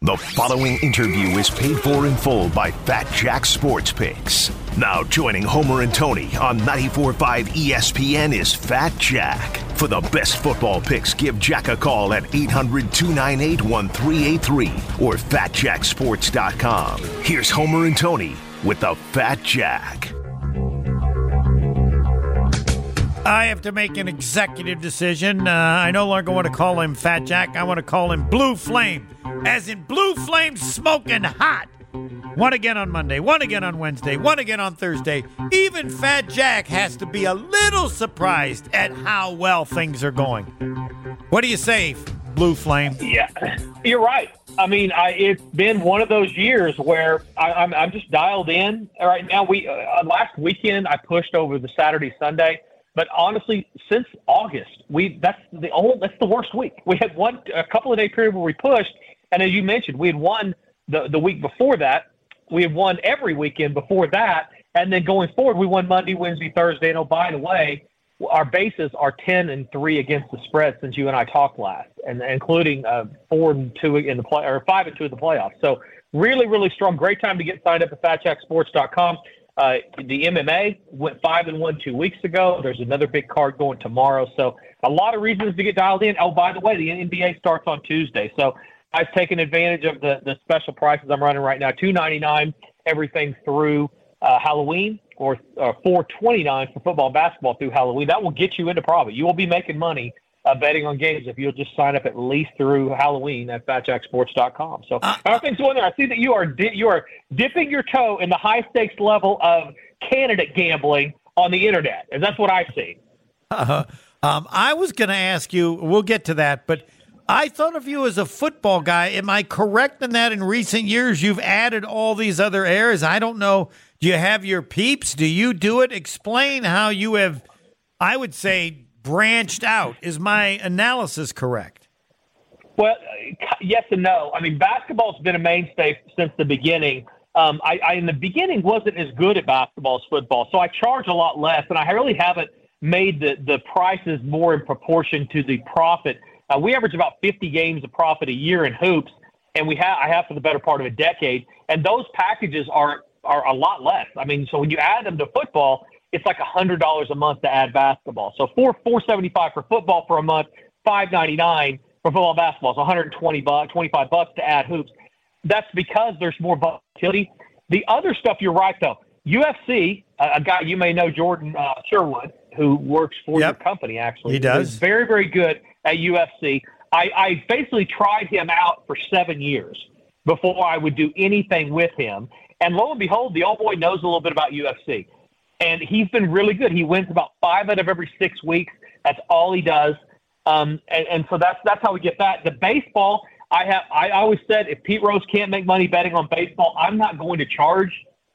The following interview is paid for in full by Fat Jack Sports Picks. Now joining Homer and Tony on 94.5 ESPN is Fat Jack. For the best football picks, give Jack a call at 800 298 1383 or fatjacksports.com. Here's Homer and Tony with the Fat Jack. I have to make an executive decision. Uh, I no longer want to call him Fat Jack. I want to call him Blue Flame as in blue flames smoking hot. One again on Monday, one again on Wednesday, one again on Thursday. Even Fat Jack has to be a little surprised at how well things are going. What do you say, Blue Flame? Yeah, you're right. I mean, I, it's been one of those years where I, am I'm, I'm just dialed in right now. We uh, last weekend I pushed over the Saturday Sunday, but honestly, since August, we that's the old that's the worst week. We had one a couple of day period where we pushed, and as you mentioned, we had won the, the week before that. We had won every weekend before that. And then going forward, we won Monday, Wednesday, Thursday. And oh, by the way, our bases are 10 and 3 against the spread since you and I talked last, and including uh, 4 and 2 in the play or 5 and 2 in the playoffs. So, really, really strong. Great time to get signed up at fatjacksports.com. Uh, the MMA went 5 and 1 two weeks ago. There's another big card going tomorrow. So, a lot of reasons to get dialed in. Oh, by the way, the NBA starts on Tuesday. So, I've taken advantage of the, the special prices I'm running right now. Two ninety nine everything through uh, Halloween, or uh, four twenty nine for football, basketball through Halloween. That will get you into profit. You will be making money uh, betting on games if you'll just sign up at least through Halloween at FatJackSports.com. So uh, how are things going there? I see that you are di- you are dipping your toe in the high stakes level of candidate gambling on the internet, and that's what I see. Uh, um, I was going to ask you. We'll get to that, but I thought of you as a football guy. Am I correct in that in recent years you've added all these other areas? I don't know. Do you have your peeps? Do you do it? Explain how you have, I would say, branched out. Is my analysis correct? Well, yes and no. I mean, basketball's been a mainstay since the beginning. Um, I, I, in the beginning, wasn't as good at basketball as football, so I charge a lot less, and I really haven't made the, the prices more in proportion to the profit uh, we average about 50 games of profit a year in hoops, and we have I have for the better part of a decade. And those packages are are a lot less. I mean, so when you add them to football, it's like hundred dollars a month to add basketball. So four four seventy five for football for a month, five ninety nine for football and basketball. So 120 bucks, 25 bucks to add hoops. That's because there's more volatility. The other stuff, you're right though. UFC, a guy you may know, Jordan uh, Sherwood, who works for yep. your company actually. He does. He's very, very good at UFC. I, I basically tried him out for seven years before I would do anything with him. And lo and behold, the old boy knows a little bit about UFC. And he's been really good. He wins about five out of every six weeks. That's all he does. Um, and, and so that's that's how we get that. The baseball, I have I always said if Pete Rose can't make money betting on baseball, I'm not going to charge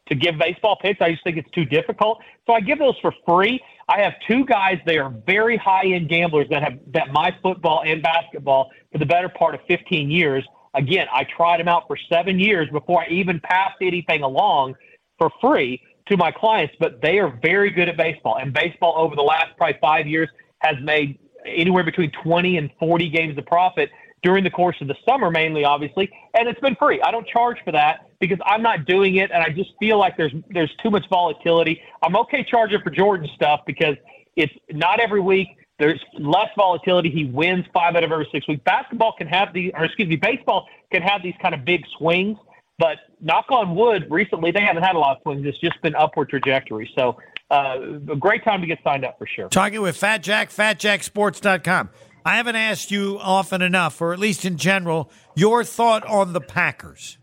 to give baseball picks. I just think it's too difficult. So I give those for free. I have two guys. They are very high end gamblers that have bet my football and basketball for the better part of 15 years. Again, I tried them out for seven years before I even passed anything along for free to my clients, but they are very good at baseball. And baseball over the last probably five years has made anywhere between 20 and 40 games of profit during the course of the summer, mainly, obviously. And it's been free. I don't charge for that because I'm not doing it, and I just feel like there's there's too much volatility. I'm okay charging for Jordan stuff because it's not every week. There's less volatility. He wins five out of every six weeks. Basketball can have these, or excuse me, baseball can have these kind of big swings. But knock on wood, recently they haven't had a lot of swings. It's just been upward trajectory. So uh, a great time to get signed up for sure. Talking with Fat Jack, fatjacksports.com. I haven't asked you often enough, or at least in general, your thought on the Packers.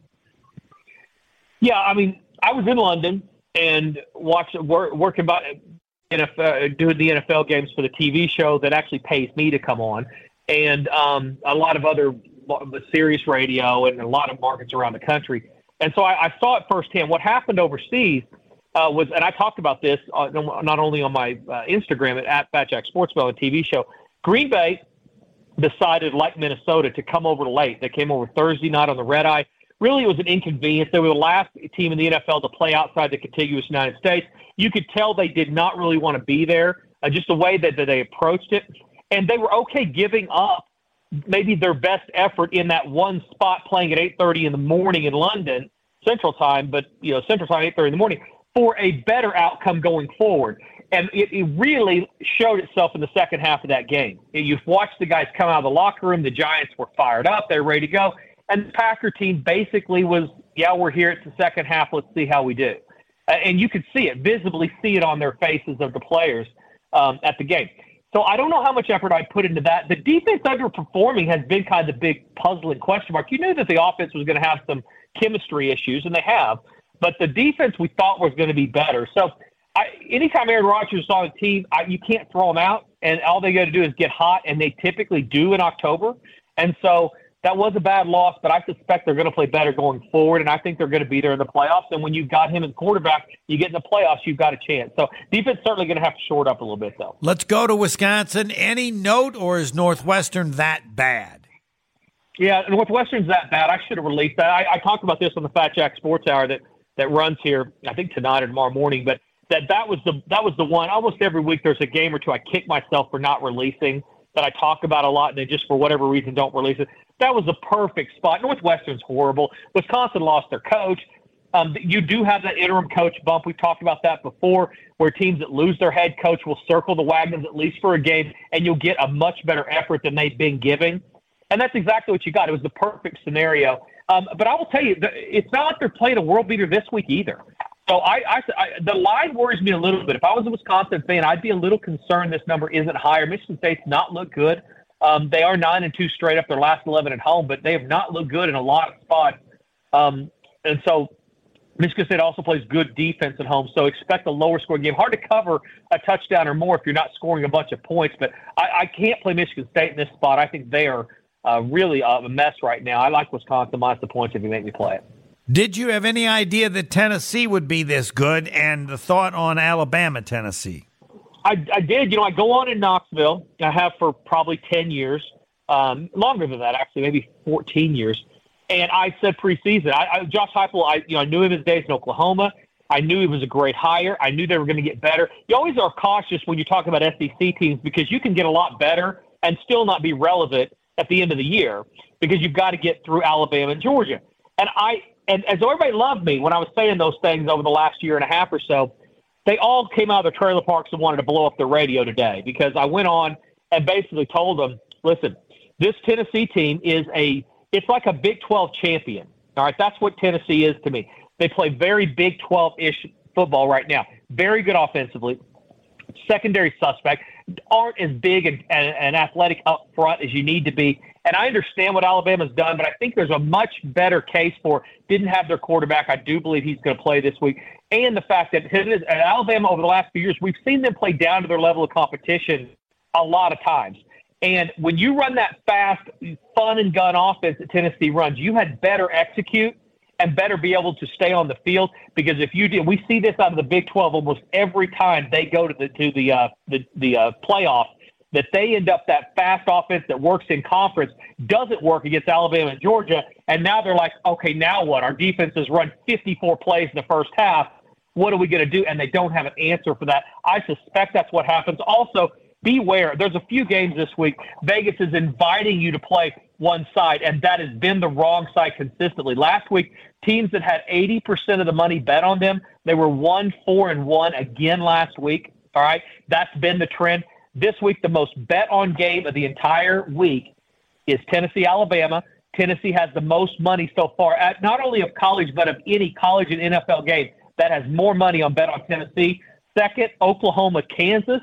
Yeah, I mean, I was in London and watched work, working about NFL, doing the NFL games for the TV show that actually pays me to come on, and um, a lot of other Sirius radio and a lot of markets around the country. And so I, I saw it firsthand. What happened overseas uh, was, and I talked about this uh, not only on my uh, Instagram at, at Fat Jack TV show. Green Bay decided, like Minnesota, to come over late. They came over Thursday night on the red eye really it was an inconvenience. They were the last team in the NFL to play outside the contiguous United States. You could tell they did not really want to be there, uh, just the way that, that they approached it. And they were okay giving up maybe their best effort in that one spot playing at 8:30 in the morning in London Central Time, but you know Central Time 8:30 in the morning for a better outcome going forward. And it, it really showed itself in the second half of that game. You've watched the guys come out of the locker room. The Giants were fired up. They're ready to go. And the Packer team basically was, yeah, we're here. It's the second half. Let's see how we do. Uh, and you could see it, visibly see it on their faces of the players um, at the game. So I don't know how much effort I put into that. The defense underperforming has been kind of the big puzzling question mark. You knew that the offense was going to have some chemistry issues, and they have, but the defense we thought was going to be better. So I, anytime Aaron Rodgers is on a team, I, you can't throw them out, and all they got to do is get hot, and they typically do in October. And so that was a bad loss, but I suspect they're going to play better going forward, and I think they're going to be there in the playoffs. And when you've got him as quarterback, you get in the playoffs, you've got a chance. So defense certainly going to have to short up a little bit, though. Let's go to Wisconsin. Any note, or is Northwestern that bad? Yeah, Northwestern's that bad. I should have released that. I, I talked about this on the Fat Jack Sports Hour that that runs here. I think tonight or tomorrow morning, but that that was the that was the one. Almost every week, there's a game or two I kick myself for not releasing that I talk about a lot, and they just for whatever reason don't release it. That was the perfect spot. Northwestern's horrible. Wisconsin lost their coach. Um, you do have that interim coach bump. We've talked about that before, where teams that lose their head coach will circle the wagons at least for a game, and you'll get a much better effort than they've been giving. And that's exactly what you got. It was the perfect scenario. Um, but I will tell you, it's not like they're playing a world beater this week either. So I, I, I, the line worries me a little bit. If I was a Wisconsin fan, I'd be a little concerned this number isn't higher. Michigan State's not looked good. Um, they are nine and two straight up their last eleven at home, but they have not looked good in a lot of spots. Um, and so Michigan State also plays good defense at home, so expect a lower scoring game. Hard to cover a touchdown or more if you're not scoring a bunch of points. But I, I can't play Michigan State in this spot. I think they are uh, really a mess right now. I like Wisconsin minus the points if you make me play it. Did you have any idea that Tennessee would be this good? And the thought on Alabama, Tennessee? I, I did. You know, I go on in Knoxville. I have for probably 10 years, um, longer than that, actually, maybe 14 years. And I said preseason. I, I, Josh Heupel, I, you know, I knew him his days in Oklahoma. I knew he was a great hire. I knew they were going to get better. You always are cautious when you talk about SEC teams because you can get a lot better and still not be relevant at the end of the year because you've got to get through Alabama and Georgia. And I, and as everybody loved me when I was saying those things over the last year and a half or so, they all came out of their trailer parks and wanted to blow up the radio today because I went on and basically told them, listen, this Tennessee team is a, it's like a Big 12 champion. All right, that's what Tennessee is to me. They play very Big 12 ish football right now. Very good offensively. Secondary suspect aren't as big and, and, and athletic up front as you need to be. And I understand what Alabama's done, but I think there's a much better case for didn't have their quarterback. I do believe he's going to play this week. And the fact that at Alabama over the last few years, we've seen them play down to their level of competition a lot of times. And when you run that fast, fun and gun offense that Tennessee runs, you had better execute and better be able to stay on the field because if you do, we see this out of the Big 12 almost every time they go to the to the uh, the the uh, playoff that they end up that fast offense that works in conference doesn't work against Alabama and Georgia. And now they're like, okay, now what? Our defense has run 54 plays in the first half. What are we going to do? And they don't have an answer for that. I suspect that's what happens. Also, beware. There's a few games this week. Vegas is inviting you to play one side, and that has been the wrong side consistently. Last week, teams that had 80% of the money bet on them, they were one, four, and one again last week. All right. That's been the trend. This week, the most bet on game of the entire week is Tennessee, Alabama. Tennessee has the most money so far at not only of college, but of any college and NFL game that has more money on bet on Tennessee. Second, Oklahoma, Kansas.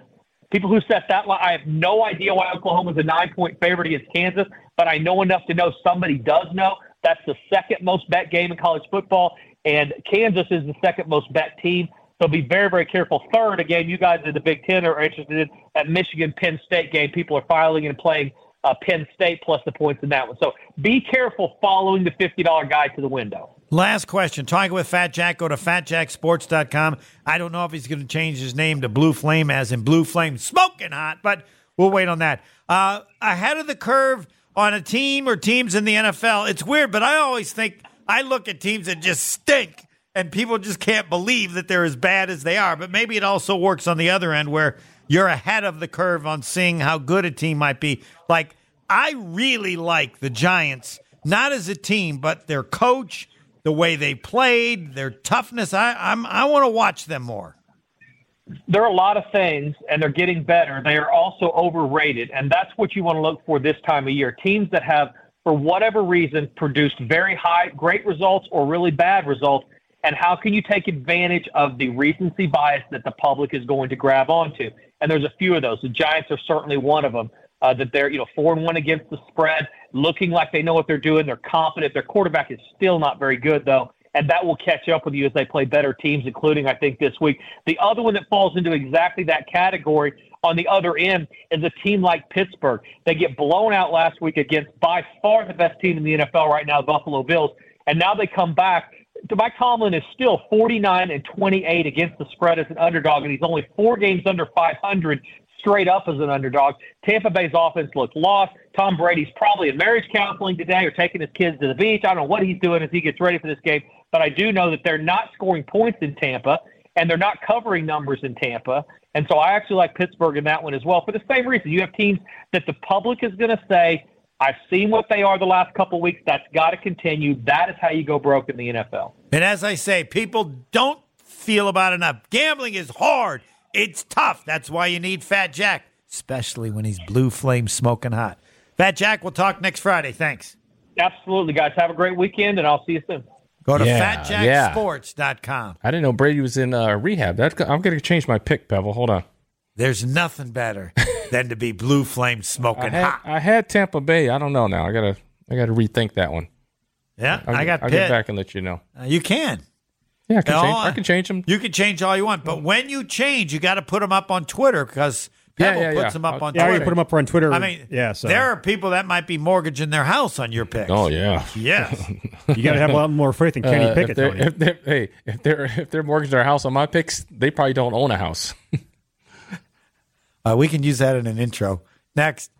People who set that line, I have no idea why Oklahoma is a nine point favorite against Kansas, but I know enough to know somebody does know. That's the second most bet game in college football, and Kansas is the second most bet team. So be very, very careful. Third, a game you guys in the Big Ten are interested in, that Michigan Penn State game. People are filing and playing uh, Penn State plus the points in that one. So be careful following the $50 guide to the window. Last question. Talking with Fat Jack, go to fatjacksports.com. I don't know if he's going to change his name to Blue Flame, as in Blue Flame smoking hot, but we'll wait on that. Uh, ahead of the curve on a team or teams in the NFL, it's weird, but I always think I look at teams that just stink and people just can't believe that they're as bad as they are. But maybe it also works on the other end where you're ahead of the curve on seeing how good a team might be. Like I really like the Giants, not as a team, but their coach, the way they played, their toughness. I I'm, I want to watch them more. There are a lot of things, and they're getting better. They are also overrated, and that's what you want to look for this time of year. Teams that have, for whatever reason, produced very high, great results or really bad results, and how can you take advantage of the recency bias that the public is going to grab onto? And there's a few of those. The Giants are certainly one of them uh, that they're you know four and one against the spread, looking like they know what they're doing. They're confident. Their quarterback is still not very good though, and that will catch up with you as they play better teams, including I think this week. The other one that falls into exactly that category on the other end is a team like Pittsburgh. They get blown out last week against by far the best team in the NFL right now, the Buffalo Bills, and now they come back. Mike Tomlin is still 49 and 28 against the spread as an underdog, and he's only four games under 500 straight up as an underdog. Tampa Bay's offense looked lost. Tom Brady's probably in marriage counseling today or taking his kids to the beach. I don't know what he's doing as he gets ready for this game, but I do know that they're not scoring points in Tampa and they're not covering numbers in Tampa. And so I actually like Pittsburgh in that one as well for the same reason. You have teams that the public is going to say, I've seen what they are the last couple weeks. That's got to continue. That is how you go broke in the NFL. And as I say, people don't feel about enough. Gambling is hard. It's tough. That's why you need Fat Jack, especially when he's blue flame smoking hot. Fat Jack, we'll talk next Friday. Thanks. Absolutely, guys. Have a great weekend, and I'll see you soon. Go to Yeah, fatjacksports.com. I didn't know Brady was in uh, rehab. That, I'm going to change my pick, Pebble. Hold on. There's nothing better than to be blue flame I smoking had, hot. I had Tampa Bay. I don't know now. I gotta I gotta rethink that one. Yeah, I'll, I got I'll Pitt. get back and let you know. Uh, you can. Yeah, I can, change, I- I can change them. You can change all you want, but when you change, you got to put them up on Twitter because Yeah, Pebble yeah, puts yeah. them up on Yeah, Twitter. you put them up on Twitter. I mean, yeah, so there are people that might be mortgaging their house on your picks. Oh yeah. Yes. you got to have a lot more faith in Kenny Uh, Pickett. they're, if hey, if they're if they're mortgaging their house on my picks, they probably don't own a house. uh, we can use that in an intro. Next.